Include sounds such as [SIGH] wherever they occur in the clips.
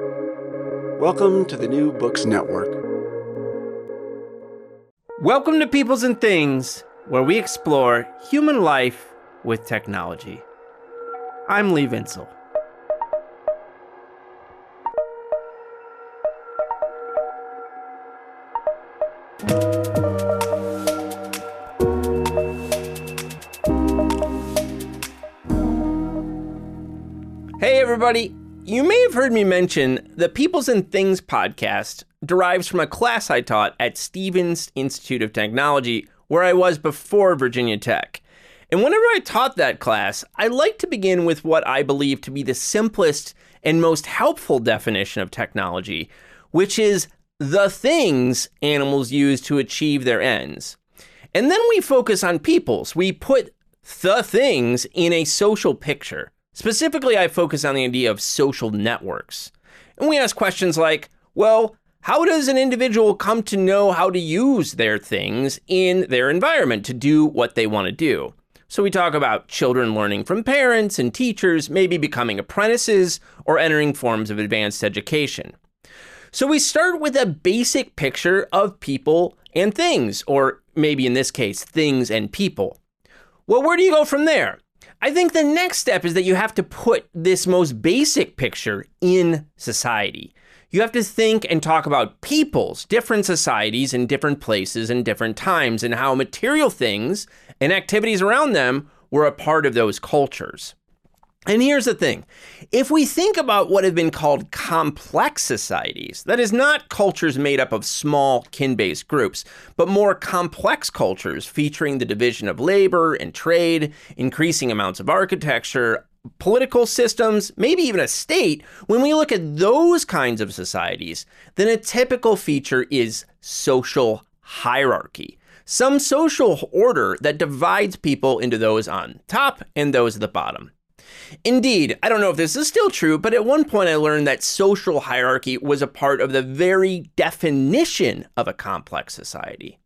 Welcome to the New Books Network. Welcome to Peoples and Things, where we explore human life with technology. I'm Lee Vinsel. Hey, everybody. You may have heard me mention the Peoples and Things podcast derives from a class I taught at Stevens Institute of Technology, where I was before Virginia Tech. And whenever I taught that class, I like to begin with what I believe to be the simplest and most helpful definition of technology, which is the things animals use to achieve their ends. And then we focus on peoples. We put the things in a social picture. Specifically, I focus on the idea of social networks. And we ask questions like, well, how does an individual come to know how to use their things in their environment to do what they want to do? So we talk about children learning from parents and teachers, maybe becoming apprentices or entering forms of advanced education. So we start with a basic picture of people and things, or maybe in this case, things and people. Well, where do you go from there? I think the next step is that you have to put this most basic picture in society. You have to think and talk about peoples, different societies in different places and different times, and how material things and activities around them were a part of those cultures. And here's the thing if we think about what have been called complex societies, that is not cultures made up of small kin based groups, but more complex cultures featuring the division of labor and trade, increasing amounts of architecture, political systems, maybe even a state, when we look at those kinds of societies, then a typical feature is social hierarchy. Some social order that divides people into those on top and those at the bottom. Indeed, I don't know if this is still true, but at one point I learned that social hierarchy was a part of the very definition of a complex society.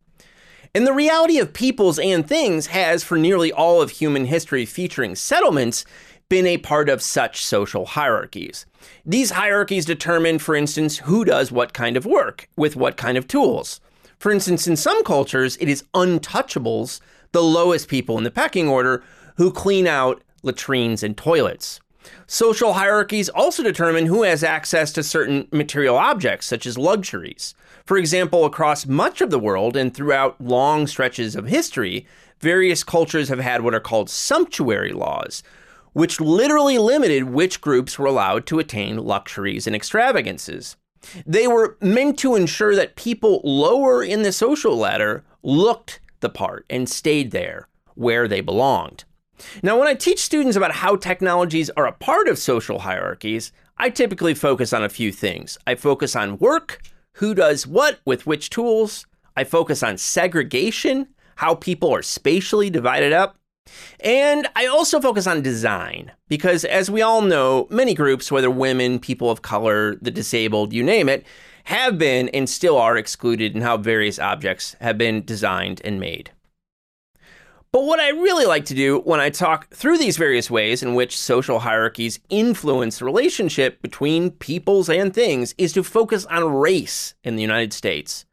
And the reality of peoples and things has, for nearly all of human history featuring settlements, been a part of such social hierarchies. These hierarchies determine, for instance, who does what kind of work with what kind of tools. For instance, in some cultures, it is untouchables, the lowest people in the pecking order, who clean out latrines, and toilets. Social hierarchies also determine who has access to certain material objects, such as luxuries. For example, across much of the world and throughout long stretches of history, various cultures have had what are called sumptuary laws, which literally limited which groups were allowed to attain luxuries and extravagances. They were meant to ensure that people lower in the social ladder looked the part and stayed there where they belonged. Now, when I teach students about how technologies are a part of social hierarchies, I typically focus on a few things. I focus on work, who does what with which tools. I focus on segregation, how people are spatially divided up. And I also focus on design, because as we all know, many groups, whether women, people of color, the disabled, you name it, have been and still are excluded in how various objects have been designed and made. But what I really like to do when I talk through these various ways in which social hierarchies influence the relationship between peoples and things is to focus on race in the United States.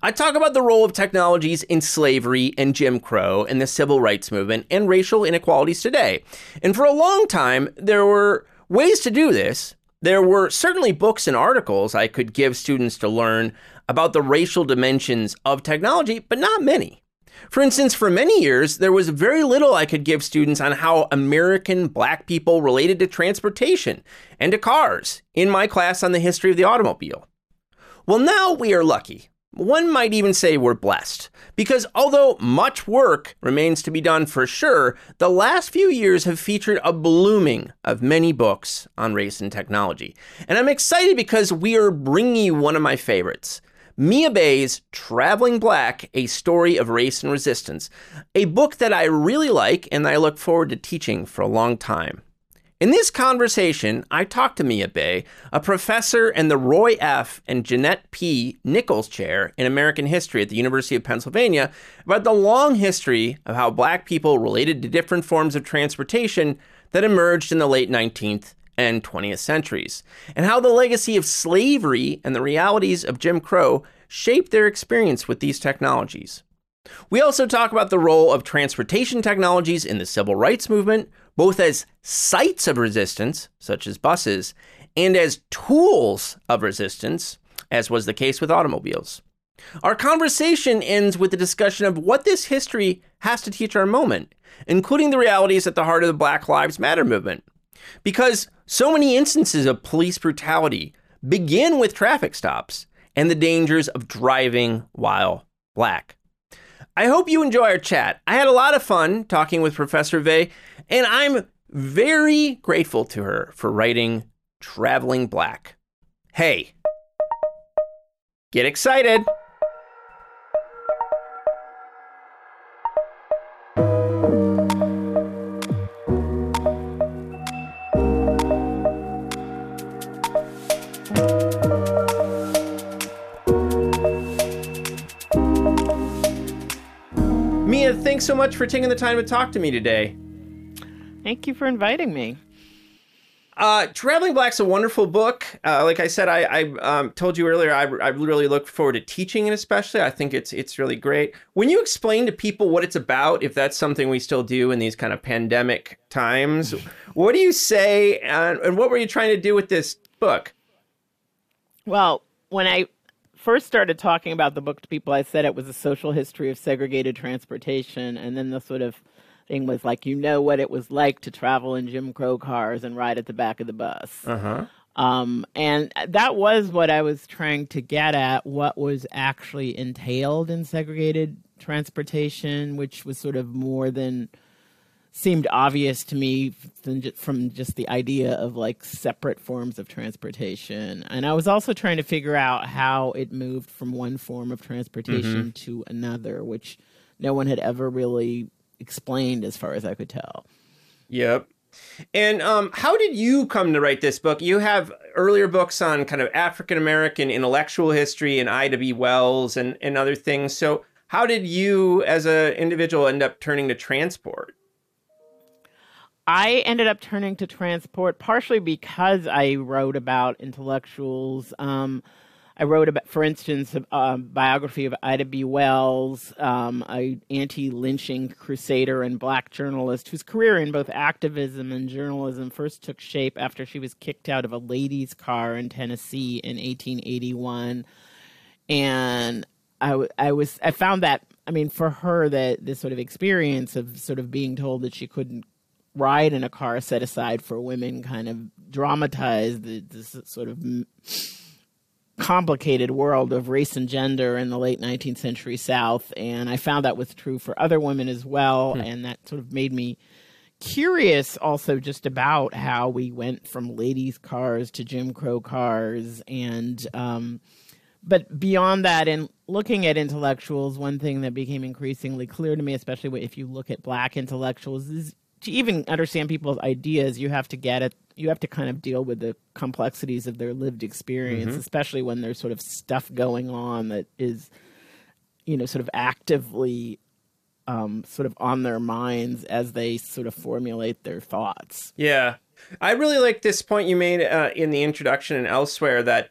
I talk about the role of technologies in slavery and Jim Crow and the civil rights movement and racial inequalities today. And for a long time, there were ways to do this. There were certainly books and articles I could give students to learn about the racial dimensions of technology, but not many. For instance, for many years, there was very little I could give students on how American black people related to transportation and to cars in my class on the history of the automobile. Well, now we are lucky. One might even say we're blessed, because although much work remains to be done for sure, the last few years have featured a blooming of many books on race and technology. And I'm excited because we are bringing you one of my favorites Mia Bay's Traveling Black A Story of Race and Resistance, a book that I really like and I look forward to teaching for a long time. In this conversation, I talked to Mia Bay, a professor in the Roy F. and Jeanette P. Nichols Chair in American History at the University of Pennsylvania, about the long history of how black people related to different forms of transportation that emerged in the late 19th and 20th centuries, and how the legacy of slavery and the realities of Jim Crow shaped their experience with these technologies. We also talk about the role of transportation technologies in the civil rights movement, both as sites of resistance, such as buses, and as tools of resistance, as was the case with automobiles. Our conversation ends with a discussion of what this history has to teach our moment, including the realities at the heart of the Black Lives Matter movement. Because so many instances of police brutality begin with traffic stops and the dangers of driving while black. I hope you enjoy our chat. I had a lot of fun talking with Professor Bay, and I'm very grateful to her for writing Traveling Black. Hey, get excited! Mia, thanks so much for taking the time to talk to me today. Thank you for inviting me. Uh, Traveling Black's a wonderful book. Uh, like I said, I, I um, told you earlier, I, I really look forward to teaching it. Especially, I think it's it's really great. When you explain to people what it's about, if that's something we still do in these kind of pandemic times, what do you say, and, and what were you trying to do with this book? Well, when I first started talking about the book to people, I said it was a social history of segregated transportation, and then the sort of thing was like, you know what it was like to travel in Jim Crow cars and ride at the back of the bus. Uh-huh. Um, and that was what I was trying to get at what was actually entailed in segregated transportation, which was sort of more than seemed obvious to me from just the idea of like separate forms of transportation. And I was also trying to figure out how it moved from one form of transportation mm-hmm. to another, which no one had ever really explained as far as I could tell. Yep. And um, how did you come to write this book? You have earlier books on kind of African American intellectual history and Ida B. Wells and, and other things. So, how did you, as an individual, end up turning to transport? I ended up turning to transport partially because I wrote about intellectuals. Um, I wrote about, for instance, a, a biography of Ida B. Wells, um, a anti-lynching crusader and black journalist whose career in both activism and journalism first took shape after she was kicked out of a ladies' car in Tennessee in 1881. And I, I was I found that I mean for her that this sort of experience of sort of being told that she couldn't ride in a car set aside for women kind of dramatized this sort of complicated world of race and gender in the late 19th century South. And I found that was true for other women as well. Hmm. And that sort of made me curious also just about how we went from ladies' cars to Jim Crow cars. And, um, but beyond that, and looking at intellectuals, one thing that became increasingly clear to me, especially if you look at black intellectuals, is to even understand people's ideas, you have to get it you have to kind of deal with the complexities of their lived experience, mm-hmm. especially when there's sort of stuff going on that is, you know, sort of actively um, sort of on their minds as they sort of formulate their thoughts. Yeah. I really like this point you made uh, in the introduction and elsewhere that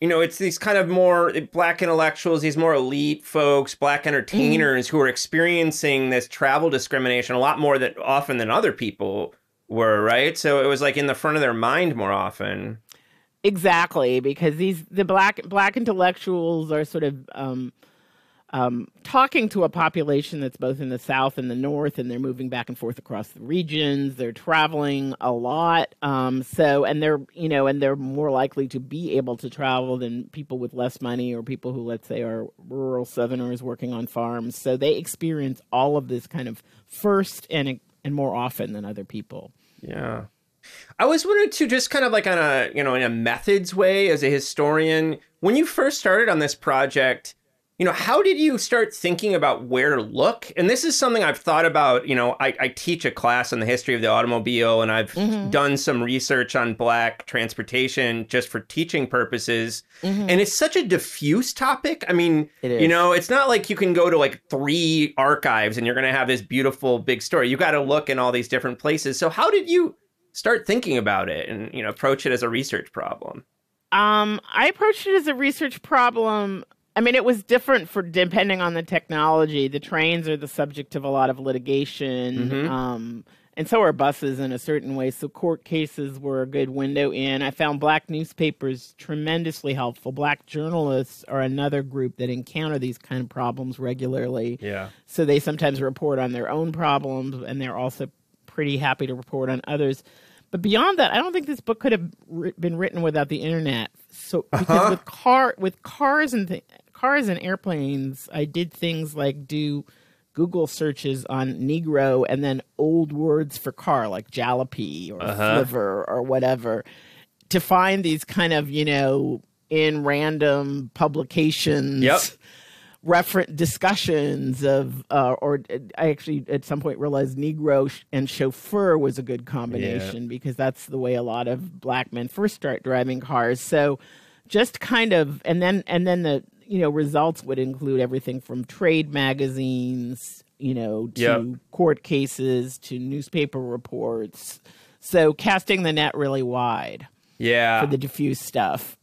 you know, it's these kind of more black intellectuals, these more elite folks, black entertainers mm. who are experiencing this travel discrimination a lot more that often than other people were, right? So it was like in the front of their mind more often. Exactly, because these the black black intellectuals are sort of um, um, talking to a population that's both in the south and the north, and they're moving back and forth across the regions. They're traveling a lot, um, so and they're you know and they're more likely to be able to travel than people with less money or people who let's say are rural Southerners working on farms. So they experience all of this kind of first and and more often than other people. Yeah. I was wondering too, just kind of like on a you know in a methods way as a historian, when you first started on this project, you know, how did you start thinking about where to look? And this is something I've thought about. You know, I, I teach a class on the history of the automobile, and I've mm-hmm. done some research on black transportation just for teaching purposes. Mm-hmm. And it's such a diffuse topic. I mean, you know, it's not like you can go to like three archives and you're going to have this beautiful big story. You got to look in all these different places. So, how did you start thinking about it and you know approach it as a research problem? Um, I approached it as a research problem. I mean, it was different for depending on the technology. The trains are the subject of a lot of litigation. Mhm. Um, and so are buses in a certain way. So court cases were a good window in. I found black newspapers tremendously helpful. Black journalists are another group that encounter these kind of problems regularly. Yeah. So they sometimes report on their own problems, and they're also pretty happy to report on others. But beyond that, I don't think this book could have been written without the internet. So because Uh-huh. with car with cars and th- cars and airplanes, I did things like do Google searches on Negro and then old words for car like jalopy or Uh-huh. flivver or whatever to find these kind of you know in random publications Yep. referent discussions of uh, or I actually at some point realized Negro and chauffeur was a good combination because that's the way a lot of black men first start driving cars. So just kind of and then and then the you know results would include everything from trade magazines, you know, to Yep. court cases to newspaper reports. So casting the net really wide Yeah. for the diffuse stuff.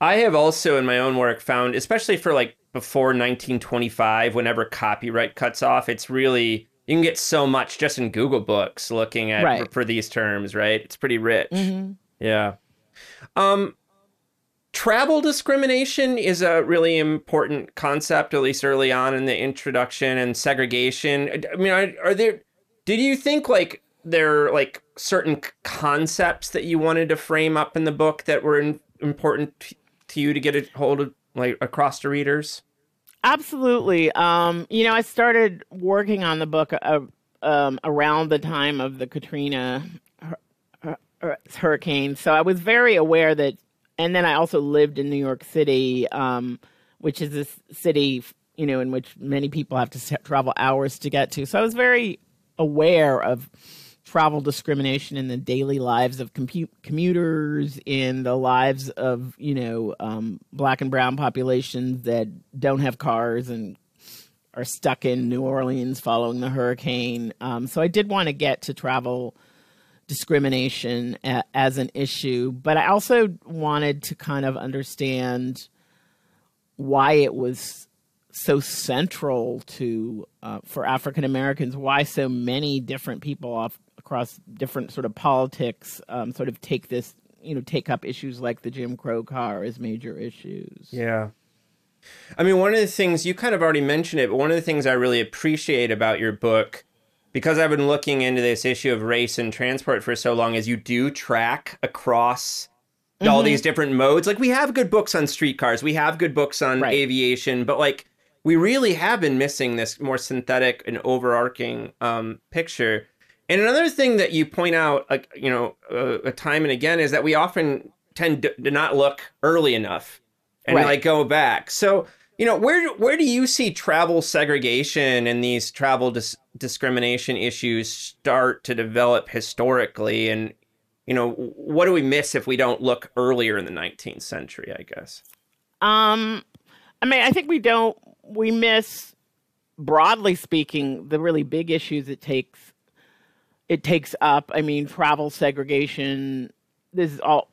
I have also in my own work found, especially for like before 1925, whenever copyright cuts off, it's really you can get so much just in Google Books looking at Right. for, for these terms, right? It's pretty rich. Mhm. Yeah. Um travel discrimination is a really important concept at least early on in the introduction and segregation. I mean, are, there did you think like there are like certain concepts that you wanted to frame up in the book that were in, important to you to get a hold of like across to readers? Absolutely. Um, you know, I started working on the book uh, um, around the time of the Katrina hur- hurricane, so I was very aware that. And then I also lived in New York City, um, which is a city, you know, in which many people have to travel hours to get to. So I was very aware of travel discrimination in the daily lives of commuters, in the lives of you know um, black and brown populations that don't have cars and are stuck in New Orleans following the hurricane. Um, so I did want to get to travel discrimination a- as an issue, but I also wanted to kind of understand why it was so central to uh, for African Americans, why so many different people off across different sort of politics um, sort of take this, you know, take up issues like the Jim Crow car as major issues. Yeah. I mean, one of the things you kind of already mentioned it, but one of the things I really appreciate about your book, because I've been looking into this issue of race and transport for so long, is you do track across all these different modes. Like we have good books on streetcars, we have good books on Right. aviation, but like we really have been missing this more synthetic and overarching um, picture. And another thing that you point out, like you know, uh, a time and again, is that we often tend to, to not look early enough and Right. like go back. So you know, where where do you see travel segregation and these travel dis- discrimination issues start to develop historically? And you know, what do we miss if we don't look earlier in the 19th century? I guess. Um, I mean, I think we don't. We miss, broadly speaking, the really big issues it takes. It takes up. I mean, travel segregation. This is all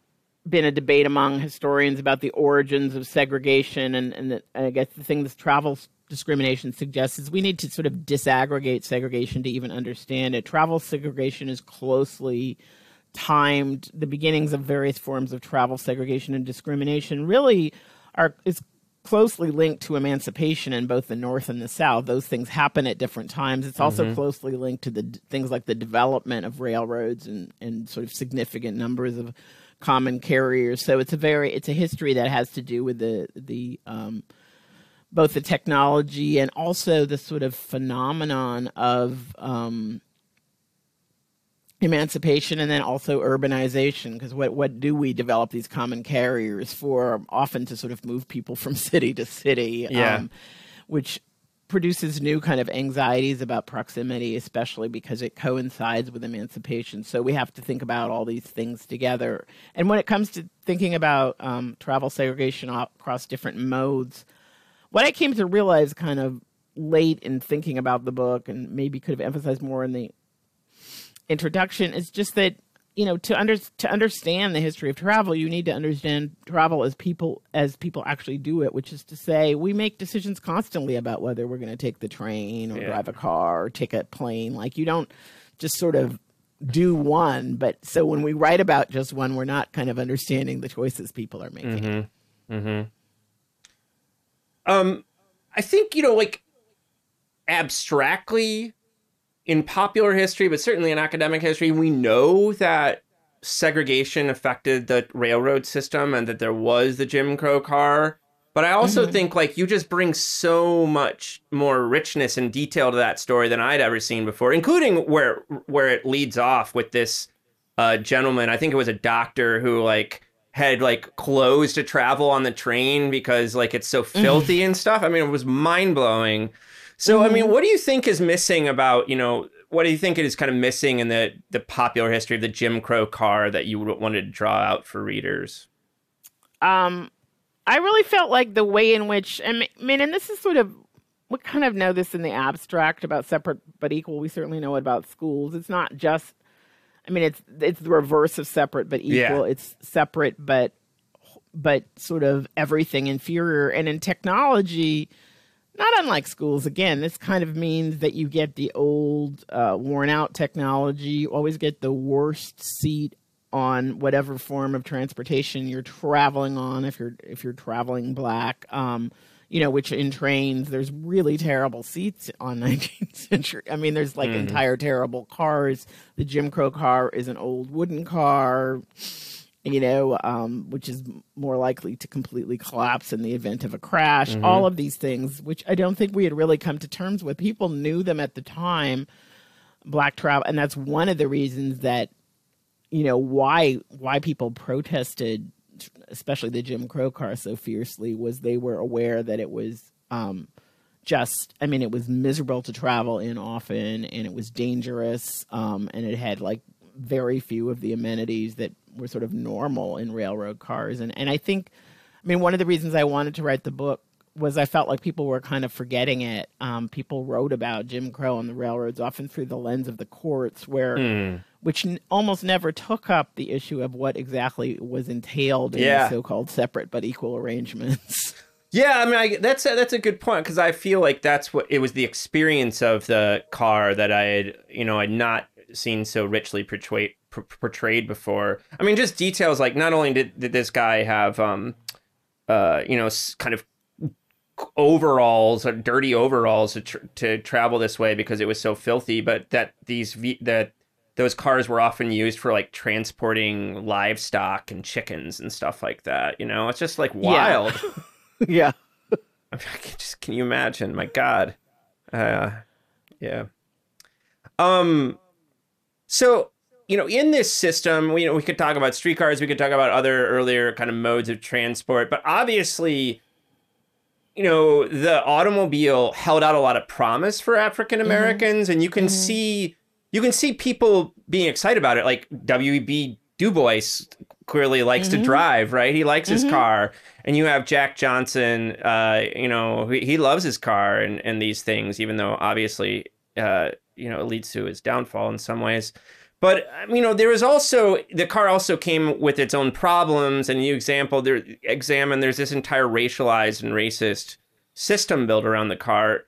been a debate among historians about the origins of segregation, and and, the, and I guess the thing this travel discrimination suggests is we need to sort of disaggregate segregation to even understand it. Travel segregation is closely timed. The beginnings of various forms of travel segregation and discrimination really are is closely linked to emancipation in both the north and the south. Those things happen at different times. It's also mm-hmm. closely linked to the d- things like the development of railroads and and sort of significant numbers of common carriers. So it's a very it's a history that has to do with the the um both the technology and also the sort of phenomenon of um, emancipation and then also urbanization. Because what what do we develop these common carriers for? Often to sort of move people from [LAUGHS] city to city Yeah. which produces new kind of anxieties about proximity especially because it coincides with emancipation. So we have to think about all these things together. And when it comes to thinking about um, travel segregation across different modes what i came to realize kind of late in thinking about the book and maybe could have emphasized more in the introduction is just that you know to under to understand the history of travel you need to understand travel as people as people actually do it which is to say we make decisions constantly about whether we're going to take the train or Yeah. drive a car or take a plane. Like you don't just sort of do one but so when we write about just one we're not kind of understanding the choices people are making. Um, I think you know, like abstractly in popular history, but certainly in academic history, we know that segregation affected the railroad system and that there was the Jim Crow car. But I also think like you just bring so much more richness and detail to that story than I'd ever seen before, including where where it leads off with this uh, gentleman. I think it was a doctor who like had like clothes to travel on the train because like it's so filthy and stuff. I mean, it was mind blowing. So, I mean, what do you think is missing about you know? What do you think is kind of missing in the the popular history of the Jim Crow car that you would- wanted to draw out for readers? um i really felt like the way in which i mean I mean, and this is sort of we kind of know this in the abstract about separate but equal we certainly know it about schools it's not just i mean it's it's the reverse of separate but equal Yeah. it's separate but but sort of everything inferior and in technology not unlike schools. Again this kind of means that you get the old uh, worn out technology. You always get the worst seat on whatever form of transportation you're traveling on if you're if you're traveling black um you know which in trains there's really terrible seats on [LAUGHS] 19th century. I mean there's like entire terrible cars. The jim crow car is an old wooden car you know, um, which is more likely to completely collapse in the event of a crash. All of these things, which I don't think we had really come to terms with. People knew them at the time, black travel, and that's one of the reasons that, you know, why why people protested, especially the Jim Crow car, so fiercely was they were aware that it was. Um, just i mean it was miserable to travel in often and it was dangerous um, and it had like very few of the amenities that were sort of normal in railroad cars. And and i think i mean one of the reasons i wanted to write the book was i felt like people were kind of forgetting it. Um, people wrote about jim crow and the railroads often through the lens of the courts where which n- almost never took up the issue of what exactly was entailed in Yeah. the so-called separate but equal arrangements. [LAUGHS] Yeah, I mean, I, that's a, that's a good point because I feel like that's what it was the experience of the car that I had, you know, I'd not seen so richly portrayed por- portrayed before. I mean, just details like not only did, did this guy have, um, uh, you know, kind of overalls or dirty overalls to, tr- to travel this way because it was so filthy, but that these v- that those cars were often used for like transporting livestock and chickens and stuff like that. You know, it's just like wild. [LAUGHS] yeah [LAUGHS] I mean, I can just can you imagine? My God. Uh yeah. Um so you know, in this system, we, you know, we could talk about streetcars, we could talk about other earlier kind of modes of transport, but obviously, you know, the automobile held out a lot of promise for African mm-hmm. Americans, and you can mm-hmm. see you can see people being excited about it. Like W.B. Du Bois clearly likes to mm-hmm. drive, right? He likes his car, and you have Jack Johnson. Uh, you know, he, he loves his car and and these things, even though obviously, uh, you know, it leads to his downfall in some ways. But um, you know, there is also the car also came with its own problems, and you example there examine there's this entire racialized and racist system built around the car.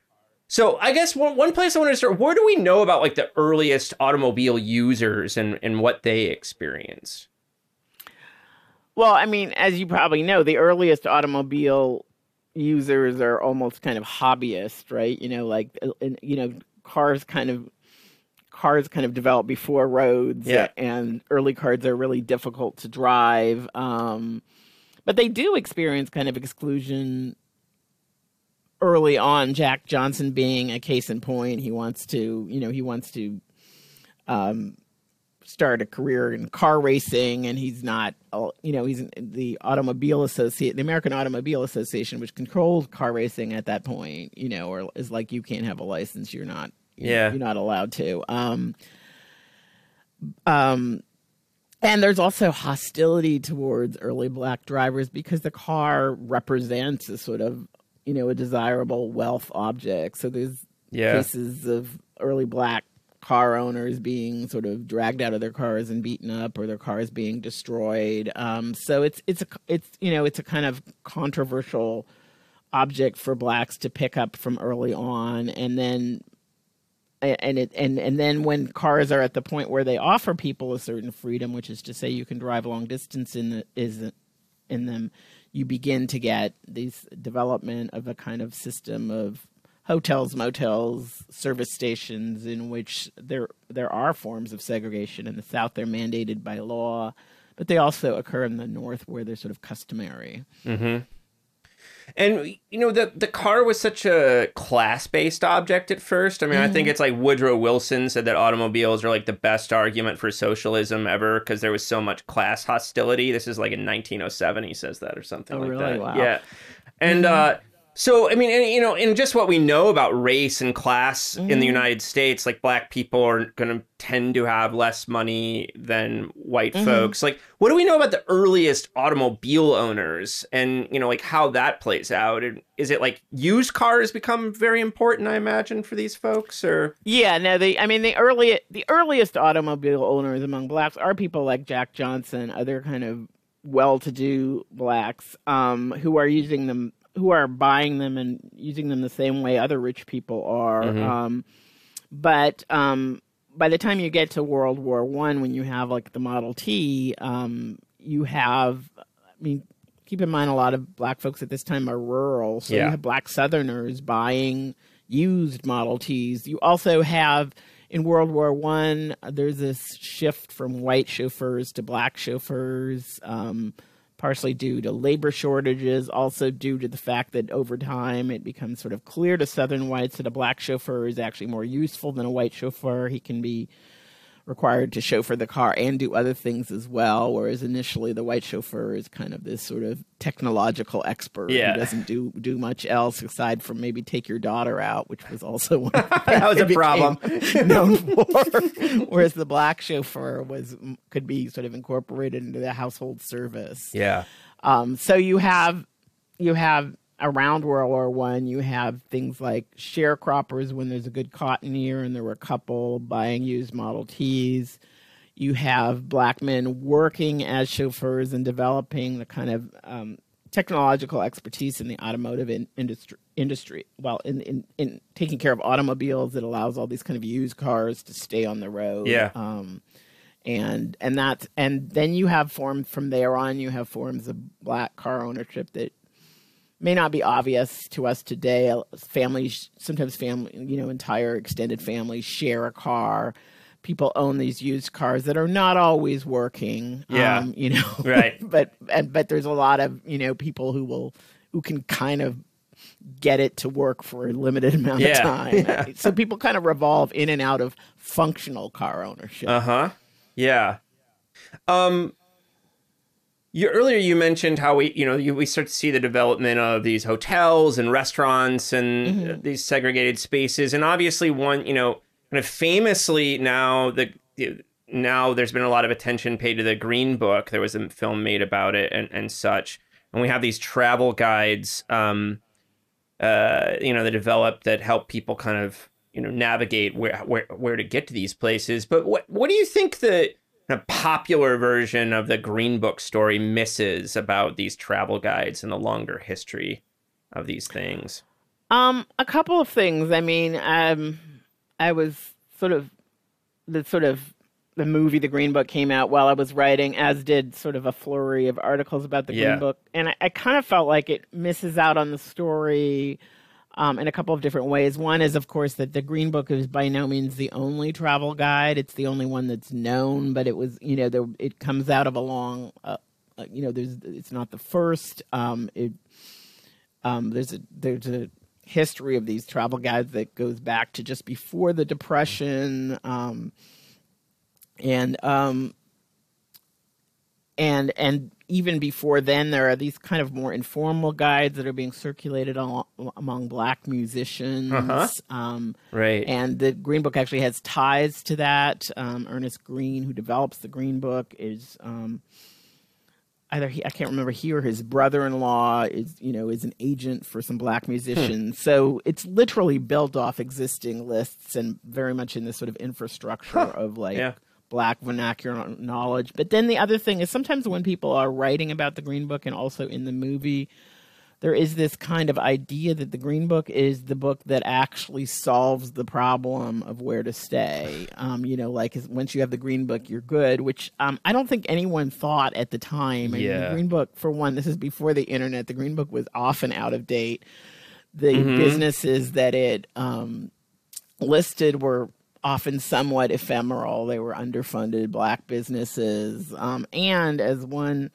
So I guess one, one place I want to start, where do we know about like the earliest automobile users and, and what they experienced? Well, I mean, as you probably know, the earliest automobile users are almost kind of hobbyists, right? You know, like uh, you know, cars kind of cars kind of developed before roads, Yeah. and early cars are really difficult to drive. Um, but they do experience kind of exclusion early on. Jack Johnson being a case in point, he wants to, you know, he wants to um, start a career in car racing and he's not you know he's in the automobile associate the american automobile association which controls car racing at that point you know or is like you can't have a license you're not Yeah. you're not allowed to um um and there's also hostility towards early black drivers because the car represents a sort of you know a desirable wealth object so there's Yeah. cases of early black car owners being sort of dragged out of their cars and beaten up, or their cars being destroyed. Um, so it's it's a it's you know it's a kind of controversial object for blacks to pick up from early on, and then and it and and then when cars are at the point where they offer people a certain freedom, which is to say you can drive long distance in the is in them, you begin to get these development of a kind of system of hotels, motels, service stations in which there there are forms of segregation in the South. They're mandated by law, but they also occur in the North where they're sort of customary. Mm-hmm. And you know the the car was such a class based object at first. I mean, mm-hmm. I think mm-hmm. it's like Woodrow Wilson said that automobiles are like the best argument for socialism ever because there was so much class hostility. This is like in 1907 he says that or something oh, like really? that. Wow. Yeah. And mm-hmm. uh so, I mean, and, you know, in just what we know about race and class mm-hmm. in the mm-hmm. United States, like black people are going to tend to have less money than white mm-hmm. folks. Like, what do we know about the earliest automobile owners and, you know, like how that plays out? And is it like used cars become very important, I imagine, for these folks or? Yeah, no, the, I mean, the early, the earliest automobile owners among blacks are people like Jack Johnson, other kind of well-to-do blacks um, who are using them who are buying them and using them the same way other rich people are. Mm-hmm. Um, but um, by the time you get to World War One, when you have like the Model T, um, you have, I mean, keep in mind a lot of black folks at this time are rural, so yeah. you have black Southerners buying used Model Ts. You also have in World War One, there's this shift from white chauffeurs to black chauffeurs. Um, partially due to labor shortages, also due to the fact that over time it becomes sort of clear to Southern whites that a black chauffeur is actually more useful than a white chauffeur. He can be required to chauffeur the car and do other things as well. Whereas initially, the white chauffeur is kind of this sort of technological expert yeah. who doesn't do do much else aside from maybe take your daughter out, which was also [LAUGHS] one [LAUGHS] that was a problem known for. [LAUGHS] Whereas the black chauffeur was could be sort of incorporated into the household service. Yeah. Um, so you have you have around World War One, you have things like sharecroppers when there's a good cotton year, and there were a couple buying used Model Ts. You have black men working as chauffeurs and developing the kind of um, technological expertise in the automotive in, industry. Industry, well, in, in in taking care of automobiles, it allows all these kind of used cars to stay on the road. Yeah. Um, and and that's and then you have forms from there on. You have forms of black car ownership that may not be obvious to us today. Families, sometimes family, you know, entire extended families share a car. People own these used cars that are not always working. Yeah, um, you know, [LAUGHS] right. but and, but there's a lot of you know people who will who can kind of get it to work for a limited [LAUGHS] amount yeah. of time. Yeah. So people kind of revolve in and out of functional car ownership. Uh huh. Yeah. Um, you, earlier you mentioned how we you know you, we start to see the development of these hotels and restaurants and mm-hmm. these segregated spaces. And obviously one you know kind of famously now the now there's been a lot of attention paid to the green book. There was a film made about it and, and such. And we have these travel guides um uh you know that develop that help people kind of you know navigate where where where to get to these places. But what what do you think that a popular version of the Green Book story misses about these travel guides and the longer history of these things? Um, a couple of things. I mean, um, I was sort of the sort of the movie The Green Book came out while I was writing, as did sort of a flurry of articles about the yeah. Green Book, and I, I kind of felt like it misses out on the story um, in a couple of different ways. One is, of course, that the Green Book is by no means the only travel guide. It's the only one that's known, but it was, you know, there, it comes out of a long, uh, uh, you know, there's, it's not the first. Um, it, um, there's a, there's a history of these travel guides that goes back to just before the Depression, um, and um, and and even before then, there are these kind of more informal guides that are being circulated al- among black musicians. Uh-huh. Um, right. And the Green Book actually has ties to that. Um, Ernest Green, who develops the Green Book, is um, either he I can't remember he or his brother-in-law is you know is an agent for some black musicians. so it's literally built off existing lists and very much in this sort of infrastructure of like Yeah. Black vernacular knowledge. But then the other thing is sometimes when people are writing about the Green Book and also in the movie, there is this kind of idea that the Green Book is the book that actually solves the problem of where to stay. Um, you know, like once you have the Green Book, you're good, which um, I don't think anyone thought at the time. I mean, Yeah. the Green Book, for one, this is before the internet. The Green Book was often out of date. The businesses that it um, listed were often somewhat ephemeral. They were underfunded black businesses. Um, and as one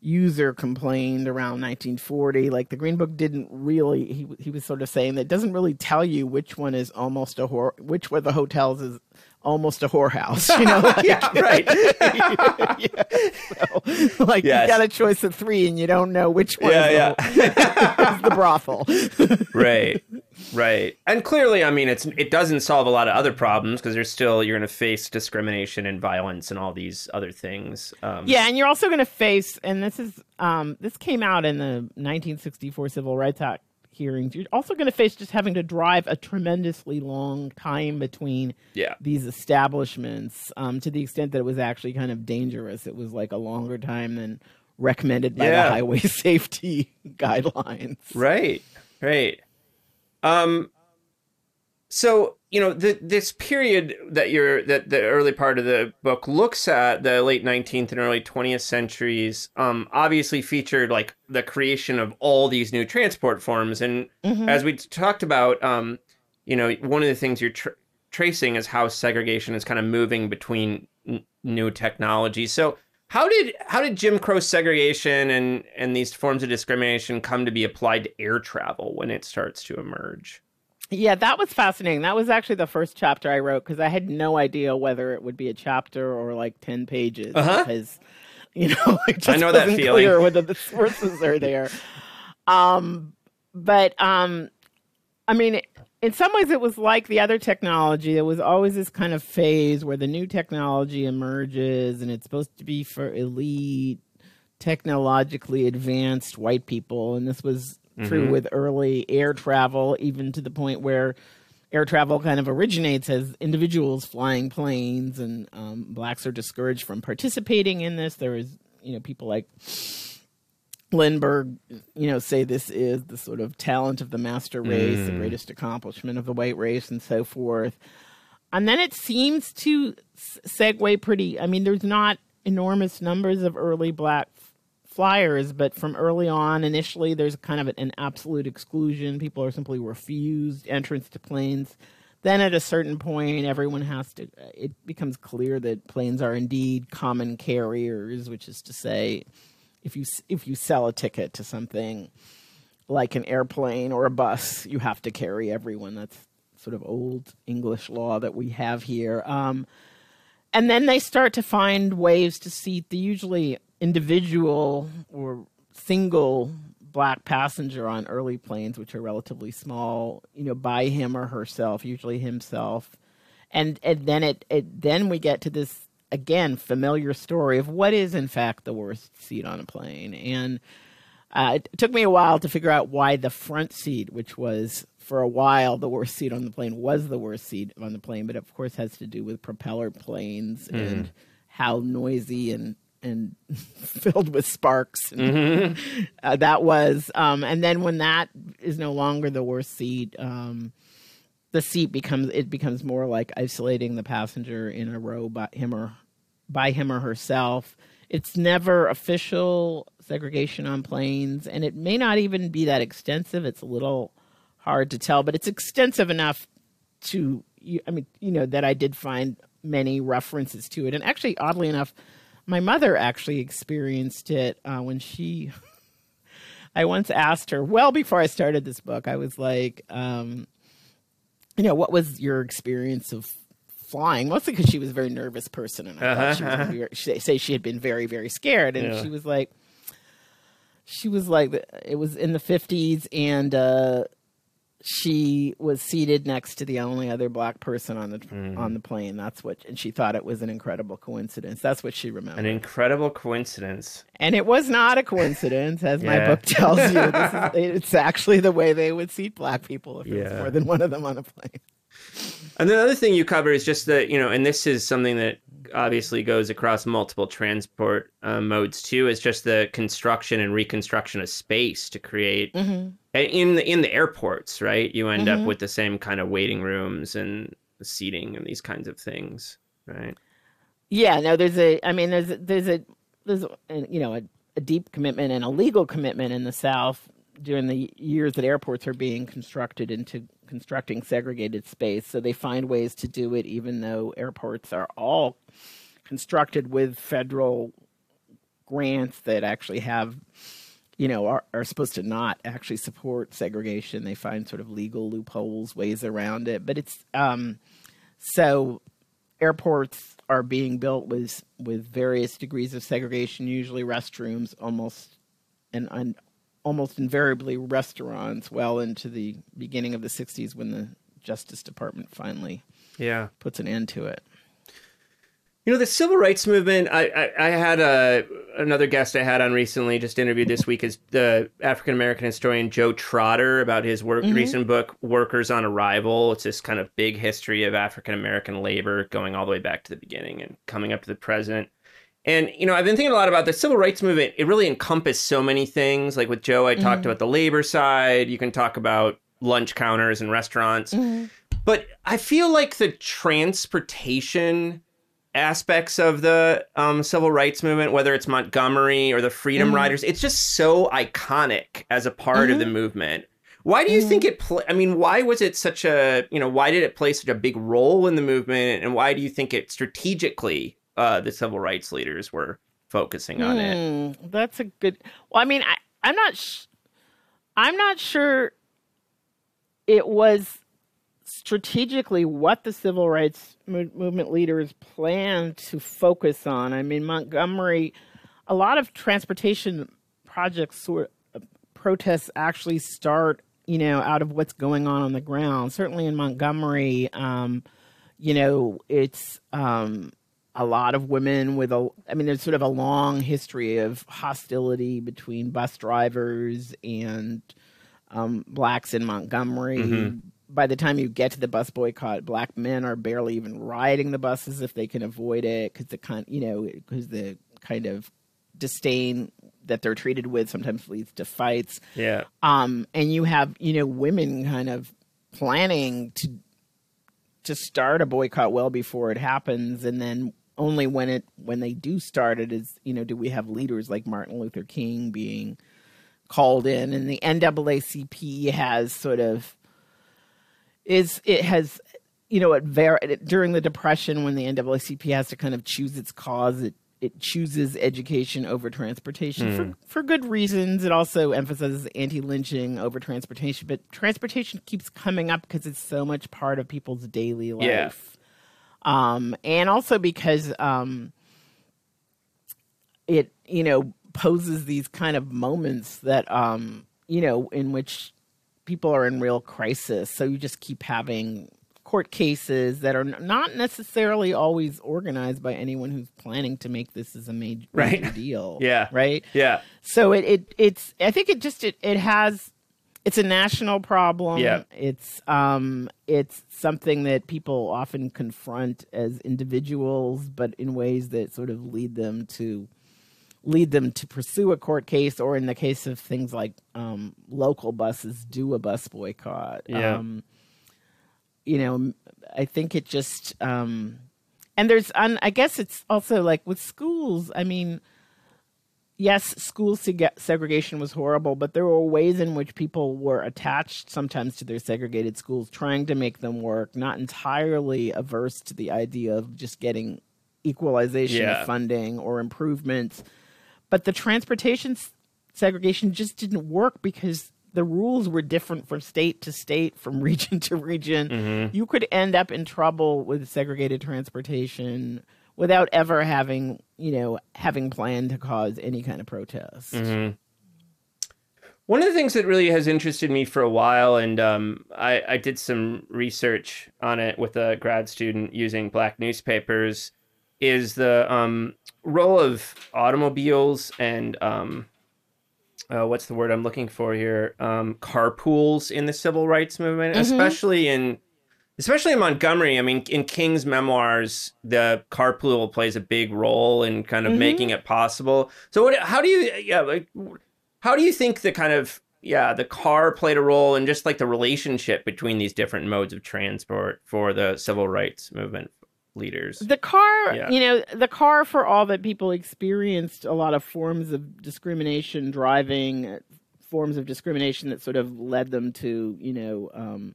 user complained around 1940, like the Green Book didn't really, he, he was sort of saying that doesn't really tell you which one is almost a whore, which of the hotels is almost a whorehouse, you know? [LAUGHS] Like, yeah, right. [LAUGHS] yeah, so, like Yes. you got a choice of three and you don't know which one Yeah, is, the, [LAUGHS] is the brothel. right right and clearly i mean it's it doesn't solve a lot of other problems because there's still you're going to face discrimination and violence and all these other things um, Yeah, and you're also going to face, and this is um, this came out in the 1964 Civil Rights Act hearings. You're also going to face just having to drive a tremendously long time between Yeah. these establishments, um, to the extent that it was actually kind of dangerous. It was like a longer time than recommended by Yeah. the highway [LAUGHS] safety guidelines. Right, right. Um, so you know the, this period that you're that the early part of the book looks at the late 19th and early 20th centuries. Um, obviously featured like the creation of all these new transport forms, and as we talked about, um, you know, one of the things you're tr- tracing is how segregation is kind of moving between n- new technologies. So how did how did Jim Crow segregation and and these forms of discrimination come to be applied to air travel when it starts to emerge? Yeah, that was fascinating. That was actually the first chapter I wrote because I had no idea whether it would be a chapter or like ten pages. Uh-huh. Because you know, [LAUGHS] it just know that wasn't feeling. clear whether the sources are there. Um, but um, I mean, in some ways, it was like the other technology. There was always this kind of phase where the new technology emerges, and it's supposed to be for elite, technologically advanced white people, and this was true with early air travel, even to the point where air travel kind of originates as individuals flying planes, and um, blacks are discouraged from participating in this. There is, you know, people like Lindbergh, you know, say this is the sort of talent of the master race, the greatest accomplishment of the white race, and so forth. And then it seems to segue pretty. I mean, there's not enormous numbers of early black flyers, but from early on, initially, there's kind of an absolute exclusion. People are simply refused entrance to planes. Then at a certain point, everyone has to, it becomes clear that planes are indeed common carriers, which is to say, if you if you sell a ticket to something like an airplane or a bus, you have to carry everyone. That's sort of old English law that we have here. Um, and then they start to find ways to seat the usually individual or single black passenger on early planes, which are relatively small, you know, by him or herself, usually himself. And and then it, it then we get to this again familiar story of what is in fact the worst seat on a plane. And uh, it took me a while to figure out why the front seat, which was for a while the worst seat on the plane, was the worst seat on the plane. But of course, has to do with propeller planes and how noisy and and [LAUGHS] filled with sparks and, [LAUGHS] uh, that was. Um, and then when that is no longer the worst seat, um, the seat becomes it becomes more like isolating the passenger in a row by him or by him or herself. It's never official segregation on planes, and it may not even be that extensive. It's a little hard to tell, but it's extensive enough to, I mean, you know, that I did find many references to it. And actually, oddly enough, my mother actually experienced it uh, when she. [LAUGHS] I once asked her, well, before I started this book, I was like, um, you know, what was your experience of flying? Mostly because she was a very nervous person, and I thought she was be very, she, say she had been very, very scared, and Yeah. she was like, she was like, it was in the fifties, and uh, she was seated next to the only other black person on the Mm. on the plane. That's what, and she thought it was an incredible coincidence. That's what she remembered. An incredible coincidence. and it was not a coincidence, as my book tells you. [LAUGHS] This is, it's actually the way they would seat black people if there Yeah. was more than one of them on a plane. And the other thing you cover is just that, you know, and this is something that obviously goes across multiple transport uh, modes too, It's just the construction and reconstruction of space to create Mm-hmm. in the in the airports, right? You end up with the same kind of waiting rooms and seating and these kinds of things, right? Yeah, no, there's a. I mean, there's a, there's a there's a, you know a, a deep commitment and a legal commitment in the South during the years that airports are being constructed into constructing segregated space. So they find ways to do it, even though airports are all constructed with federal grants that actually have you know are, are supposed to not actually support segregation they find sort of legal loopholes ways around it but it's um so airports are being built with with various degrees of segregation usually restrooms almost and, and almost invariably restaurants well into the beginning of the 60s when the justice department finally Yeah. puts an end to it You know, the civil rights movement. I I, I had a another guest I had on recently, just interviewed this week, is the African American historian Joe Trotter about his work mm-hmm. recent book Workers on Arrival. It's this kind of big history of African American labor going all the way back to the beginning and coming up to the present. And you know, I've been thinking a lot about the civil rights movement. It really encompassed so many things. Like with Joe, I talked mm-hmm. about the labor side. You can talk about lunch counters and restaurants. Mm-hmm. But I feel like the transportation aspects of the um, civil rights movement, whether it's Montgomery or the Freedom mm-hmm. Riders, it's just so iconic as a part of the movement. Why do you think it? Pl- I mean, why was it such a? You know, why did it play such a big role in the movement, and why do you think it strategically uh, the civil rights leaders were focusing on it? Hmm, That's a good. Well, I mean, I, I'm not. Sh- I'm not sure. It was strategically what the civil rights mo- movement leaders planned to focus on. I mean, Montgomery, a lot of transportation projects sort protests actually start, you know, out of what's going on on the ground. Certainly in Montgomery, um, you know, it's um, a lot of women with a, I mean, there's sort of a long history of hostility between bus drivers and um, blacks in Montgomery. By the time you get to the bus boycott, black men are barely even riding the buses if they can avoid it because the kind, you know, because the kind of disdain that they're treated with sometimes leads to fights. Yeah, Um, and you have, you know, women kind of planning to to start a boycott well before it happens, and then only when it when they do start it is, you know, do we have leaders like Martin Luther King being called in, and the NAACP has sort of is it has you know, it var- during the Depression, when the NAACP has to kind of choose its cause, it it chooses education over transportation for hmm. for good reasons. It also emphasizes anti-lynching over transportation, but transportation keeps coming up because it's so much part of people's daily life. Yeah. Um, and also because um, it you know poses these kind of moments that um, you know in which people are in real crisis. So you just keep having court cases that are not necessarily always organized by anyone who's planning to make this as a major, Right. major deal. [LAUGHS] Yeah. Right. yeah, So it, it it's I think it just it, it has it's a national problem. Yeah. It's um it's something that people often confront as individuals, but in ways that sort of lead them to lead them to pursue a court case or in the case of things like um, local buses do a bus boycott. Yeah. Um, you know, I think it just um, and there's un, I guess it's also like with schools. I mean, yes, school seg- segregation was horrible, but there were ways in which people were attached sometimes to their segregated schools, trying to make them work, not entirely averse to the idea of just getting equalization Yeah. of funding or improvements. But the transportation s- segregation just didn't work because the rules were different from state to state, from [LAUGHS] region to region. Mm-hmm. You could end up in trouble with segregated transportation without ever having, you know, having planned to cause any kind of protest. One of the things that really has interested me for a while, and um, I, I did some research on it with a grad student using black newspapers, is the um, role of automobiles and um, uh, what's the word I'm looking for here? Um, carpools in the civil rights movement, Mm-hmm. especially in especially in Montgomery. I mean, in King's memoirs, the carpool plays a big role in kind of Mm-hmm. making it possible. So, what? How do you? Yeah, like, how do you think the kind of yeah the car played a role in just like the relationship between these different modes of transport for the civil rights movement leaders? The car, Yeah. you know, the car for all that people experienced a lot of forms of discrimination, driving forms of discrimination that sort of led them to, you know, um,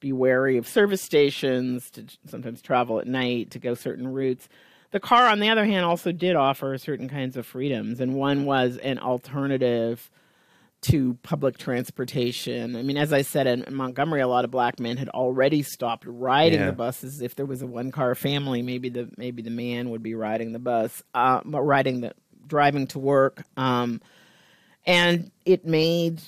be wary of service stations, to sometimes travel at night, to go certain routes. The car, on the other hand, also did offer certain kinds of freedoms, and one was an alternative to public transportation. I mean, as I said, in Montgomery, a lot of black men had already stopped riding Yeah. the buses. If there was a one-car family, maybe the maybe the man would be riding the bus, uh, riding the driving to work, um, and it made,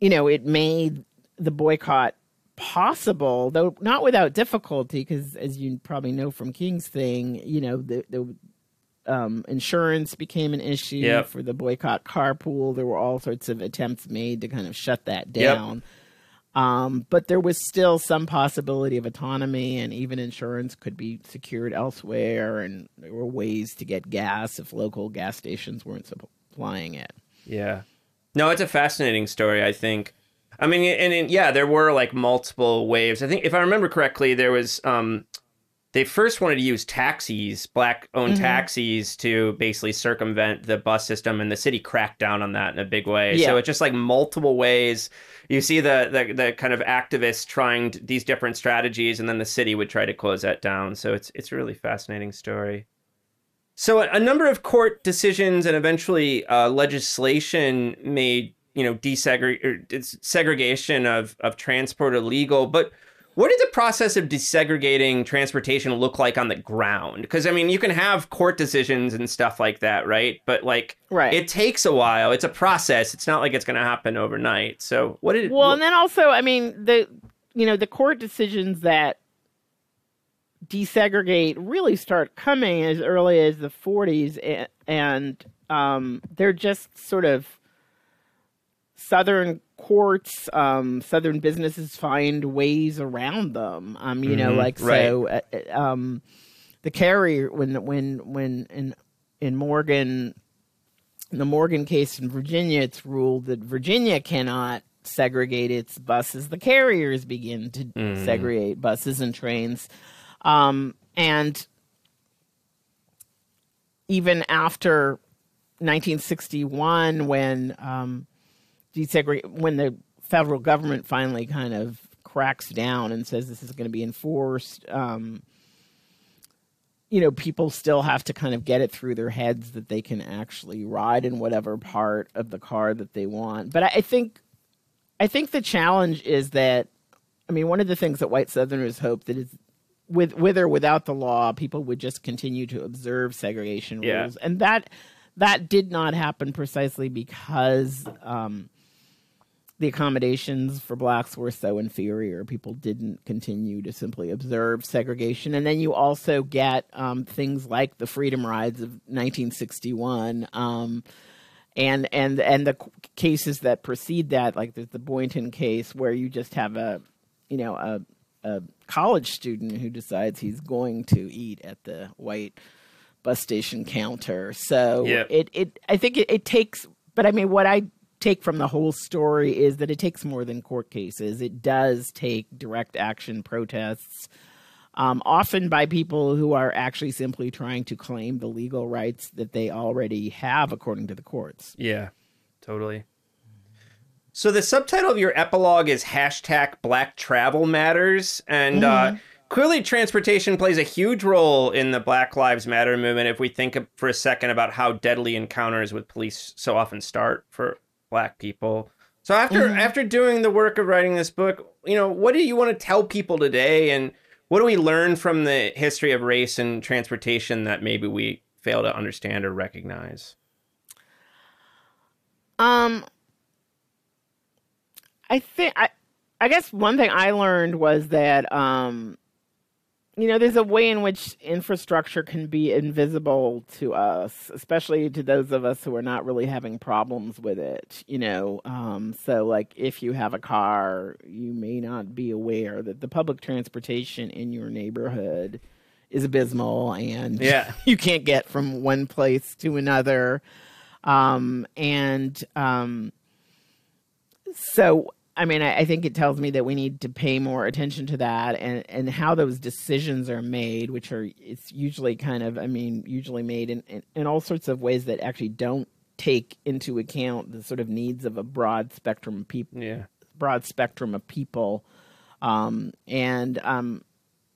you know, it made the boycott possible, though not without difficulty, because as you probably know from King's thing, you know, the, the um, insurance became an issue Yep. for the boycott carpool. There were all sorts of attempts made to kind of shut that Yep. down. Um, but there was still some possibility of autonomy, and even insurance could be secured elsewhere, and there were ways to get gas if local gas stations weren't supplying it. Yeah. No, it's a fascinating story, I think. I mean, and, and yeah, there were like multiple waves. I think if I remember correctly, there was um they first wanted to use taxis, black owned taxis to basically circumvent the bus system and the city cracked down on that in a big way. So it's just like multiple ways. You see the the, the kind of activists trying these different strategies and then the city would try to close that down. So it's it's a really fascinating story. So a, a number of court decisions and eventually uh, legislation made you know desegre- or it's segregation of of transport illegal. But what did the process of desegregating transportation look like on the ground? Because I mean, you can have court decisions and stuff like that, right? But like, Right. it takes a while. It's a process. It's not like it's going to happen overnight. So what did it? Well, and then also, I mean, the you know the court decisions that desegregate really start coming as early as the 40s, and, and um, they're just sort of southern courts, um, southern businesses find ways around them. Um, you know, Mhm, like so, uh, uh, um, the carrier when when when in in Morgan the Morgan case in Virginia, it's ruled that Virginia cannot segregate its buses. The carriers begin to segregate buses and trains. Um, and even after 1961, when um, desegregate, when the federal government finally kind of cracks down and says this is going to be enforced, um, you know, people still have to kind of get it through their heads that they can actually ride in whatever part of the car that they want. But I, I think, I think the challenge is that, I mean, one of the things that white Southerners hope that is, with with or without the law, people would just continue to observe segregation Yeah. rules, and that that did not happen precisely because. Um, the accommodations for blacks were so inferior. People didn't continue to simply observe segregation. And then you also get um, things like the freedom rides of 1961. Um, and and and the cases that precede that, like there's the Boynton case, where you just have a, you know, a, a college student who decides he's going to eat at the white bus station counter. So Yeah. it it I think it, it takes, but I mean, what I take from the whole story is that it takes more than court cases. It does take direct action protests, um, often by people who are actually simply trying to claim the legal rights that they already have according to the courts. Yeah, totally. So the subtitle of your epilogue is hashtag Black Travel Matters, and uh, clearly transportation plays a huge role in the Black Lives Matter movement. If we think for a second about how deadly encounters with police so often start for Black people. So after after doing the work of writing this book, you know, what do you want to tell people today, and what do we learn from the history of race and transportation that maybe we fail to understand or recognize? Um, I think I, I guess one thing I learned was that um, you know, there's a way in which infrastructure can be invisible to us, especially to those of us who are not really having problems with it. You know, um, so like if you have a car, you may not be aware that the public transportation in your neighborhood is abysmal and Yeah. [LAUGHS] you can't get from one place to another. Um, and um, so I mean, I, I think it tells me that we need to pay more attention to that and, and how those decisions are made, which are it's usually kind of I mean, usually made in, in, in all sorts of ways that actually don't take into account the sort of needs of a broad spectrum of people Yeah. broad spectrum of people. Um, and, um,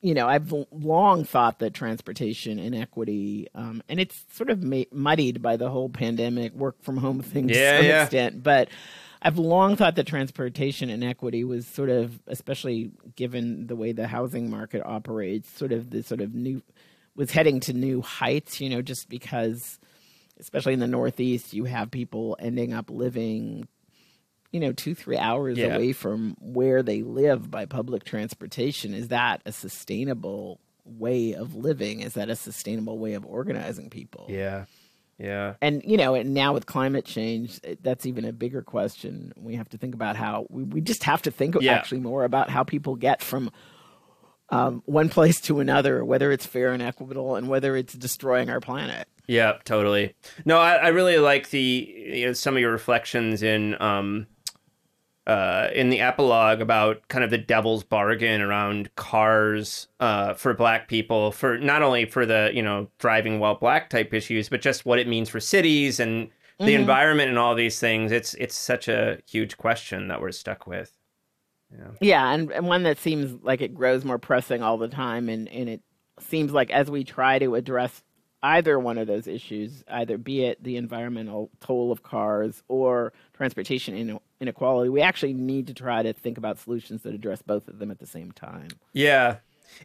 you know, I've long thought that transportation inequity, um, and it's sort of ma- muddied by the whole pandemic work from home thing to Yeah, some yeah. extent, but I've long thought that transportation inequity was sort of, especially given the way the housing market operates, sort of the sort of new, was heading to new heights, you know, just because, especially in the Northeast, you have people ending up living you know, two, three hours Yeah. away from where they live by public transportation. Is that a sustainable way of living? Is that a sustainable way of organizing people? Yeah. Yeah. And, you know, and now with climate change, that's even a bigger question. We have to think about how we, we just have to think Yeah. actually more about how people get from um, one place to another, whether it's fair and equitable and whether it's destroying our planet. Yeah, totally. No, I, I really like the you know, some of your reflections in um uh in the epilogue about kind of the devil's bargain around cars uh for black people for not only for the, you know, driving while black type issues, but just what it means for cities and the environment and all these things. It's it's such a huge question that we're stuck with. Yeah, yeah and, and one that seems like it grows more pressing all the time, and, and it seems like as we try to address either one of those issues, either be it the environmental toll of cars or transportation inequality, we actually need to try to think about solutions that address both of them at the same time. Yeah.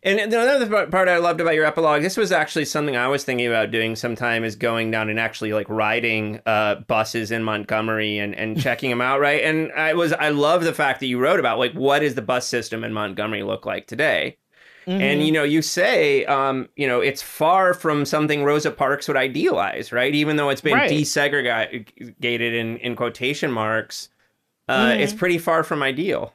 And the other part- I loved about your epilogue, this was actually something I was thinking about doing sometime is going down and actually like riding uh, buses in Montgomery and, and [LAUGHS] checking them out, right? And I was I love the fact that you wrote about like what does the bus system in Montgomery look like today? And you know, you say, um, you know, it's far from something Rosa Parks would idealize, right? Even though it's been Right. desegregated in, in quotation marks, uh, it's pretty far from ideal.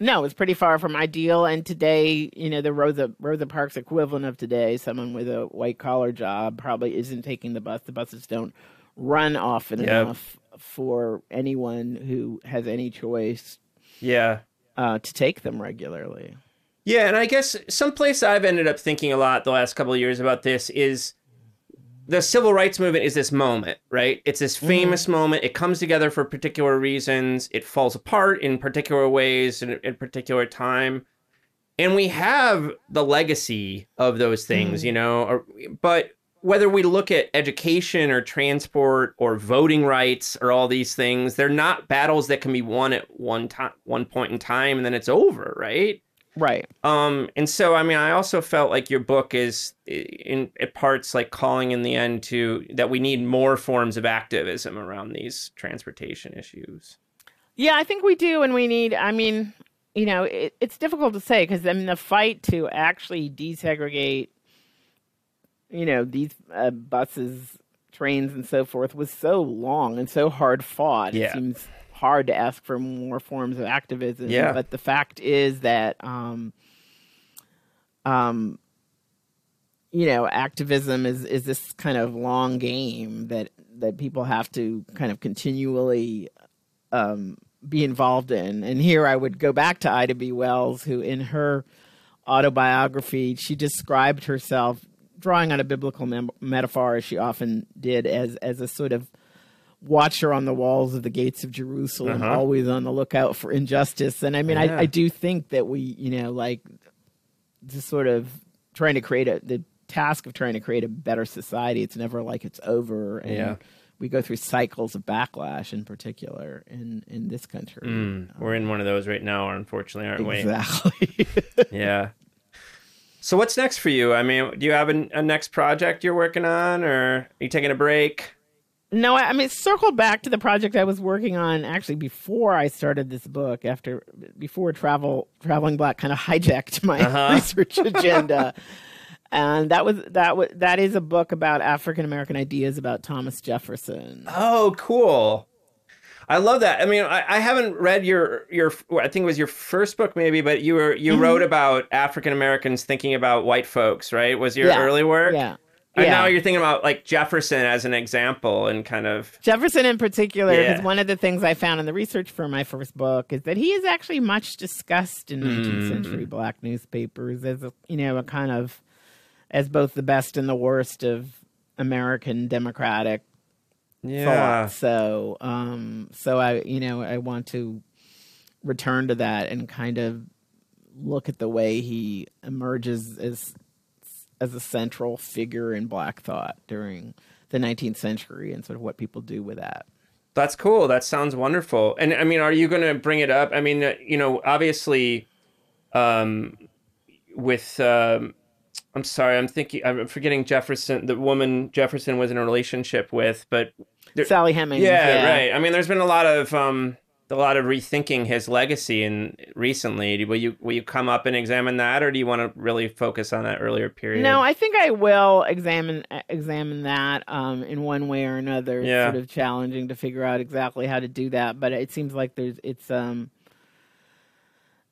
No, it's pretty far from ideal. And today, you know, the Rosa Rosa Parks equivalent of today, someone with a white collar job probably isn't taking the bus. The buses don't run often Yep. enough for anyone who has any choice Yeah. uh, to take them regularly. Yeah, and I guess someplace I've ended up thinking a lot the last couple of years about this is the civil rights movement is this moment, right? It's this mm-hmm. famous moment. It comes together for particular reasons. It falls apart in particular ways in a particular time. And we have the legacy of those things, mm-hmm. you know, or, but whether we look at education or transport or voting rights or all these things, they're not battles that can be won at one time, one point in time, and then it's over, right? Right. Um, and so, I mean, I also felt like your book is in at parts like calling in the end to that we need more forms of activism around these transportation issues. Yeah, I think we do, and we need. I mean, you know, it, it's difficult to say because I mean, the fight to actually desegregate, you know, these uh, buses, trains, and so forth was so long and so hard fought. Yeah. It seems hard to ask for more forms of activism. Yeah. But the fact is that, um, um, you know, activism is is this kind of long game that that people have to kind of continually um, be involved in. And here I would go back to Ida B. Wells, who in her autobiography she described herself drawing on a biblical mem- metaphor, as she often did, as as a sort of watcher on the walls of the gates of Jerusalem, Uh-huh. always on the lookout for injustice. And I mean, Yeah. I, I do think that we, you know, like just sort of trying to create a the task of trying to create a better society. It's never like it's over. And Yeah. we go through cycles of backlash, in particular, in in this country. Mm, we're in one of those right now, unfortunately, aren't we? Exactly. [LAUGHS] Yeah. So, what's next for you? I mean, do you have a, a next project you're working on, or are you taking a break? No, I, I mean, circle back to the project I was working on actually before I started this book. After before travel, traveling black kind of hijacked my Uh-huh. [LAUGHS] research agenda, and that was that was that is a book about African American ideas about Thomas Jefferson. Oh, cool. I love that. I mean, I, I haven't read your your I think it was your first book maybe, but you were you Mm-hmm. wrote about African Americans thinking about white folks, right? Was your Yeah. early work? Yeah, And yeah. now you're thinking about like Jefferson as an example and kind of Jefferson in particular, because Yeah. one of the things I found in the research for my first book is that he is actually much discussed in 19th century black newspapers as a you know a kind of as both the best and the worst of American democratic yeah. thought. So, um, so I you know I want to return to that and kind of look at the way he emerges as as a central figure in black thought during the 19th century and sort of what people do with that. That's cool. That sounds wonderful. And I mean, are you going to bring it up? I mean, uh, you know, obviously, um, with um, I'm sorry, I'm thinking, I'm forgetting Jefferson, the woman Jefferson was in a relationship with, but There- Sally Hemings. yeah, right. I mean, there's been a lot of um, a lot of rethinking his legacy and recently. Will you will you come up and examine that, or do you want to really focus on that earlier period? No, I think I will examine examine that um, in one way or another. It's Yeah. sort of challenging to figure out exactly how to do that, but it seems like there's it's um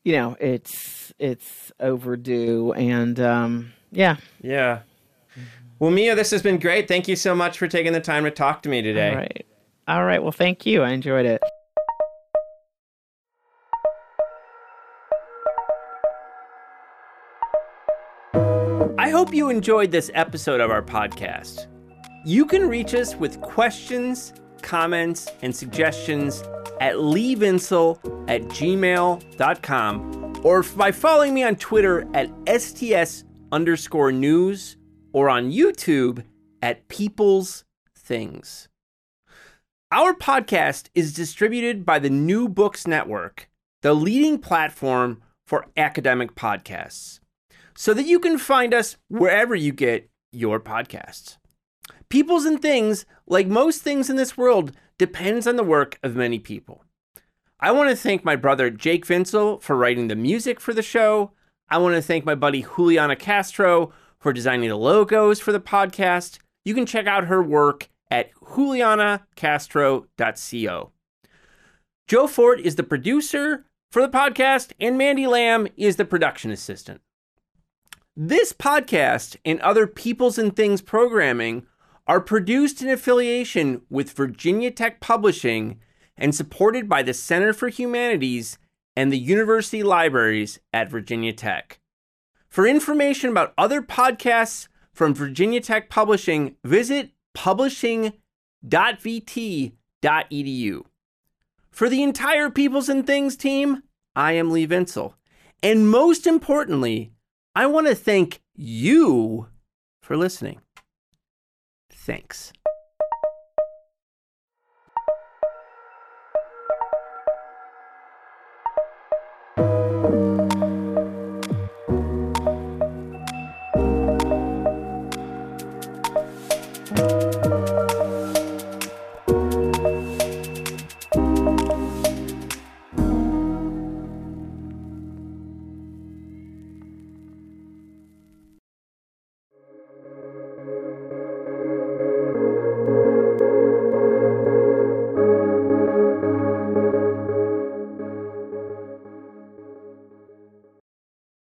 you know it's it's overdue and um yeah Yeah. Well, Mia, this has been great. Thank you so much for taking the time to talk to me today. all right all right well thank you i enjoyed it hope you enjoyed this episode of our podcast. You can reach us with questions, comments, and suggestions at leevinsel at gmail.com or by following me on Twitter at STS underscore news or on YouTube at People's Things. Our podcast is distributed by the New Books Network, the leading platform for academic podcasts so that you can find us wherever you get your podcasts. Peoples and Things, like most things in this world, depends on the work of many people. I want to thank my brother Jake Vinsel for writing the music for the show. I want to thank my buddy Juliana Castro for designing the logos for the podcast. You can check out her work at julianacastro.co. Joe Fort is the producer for the podcast, and Mandy Lamb is the production assistant. This podcast and other Peoples and Things programming are produced in affiliation with Virginia Tech Publishing and supported by the Center for Humanities and the University Libraries at Virginia Tech. For information about other podcasts from Virginia Tech Publishing, visit publishing.vt.edu. For the entire Peoples and Things team, I am Lee Vinsel. And most importantly, I want to thank you for listening. Thanks.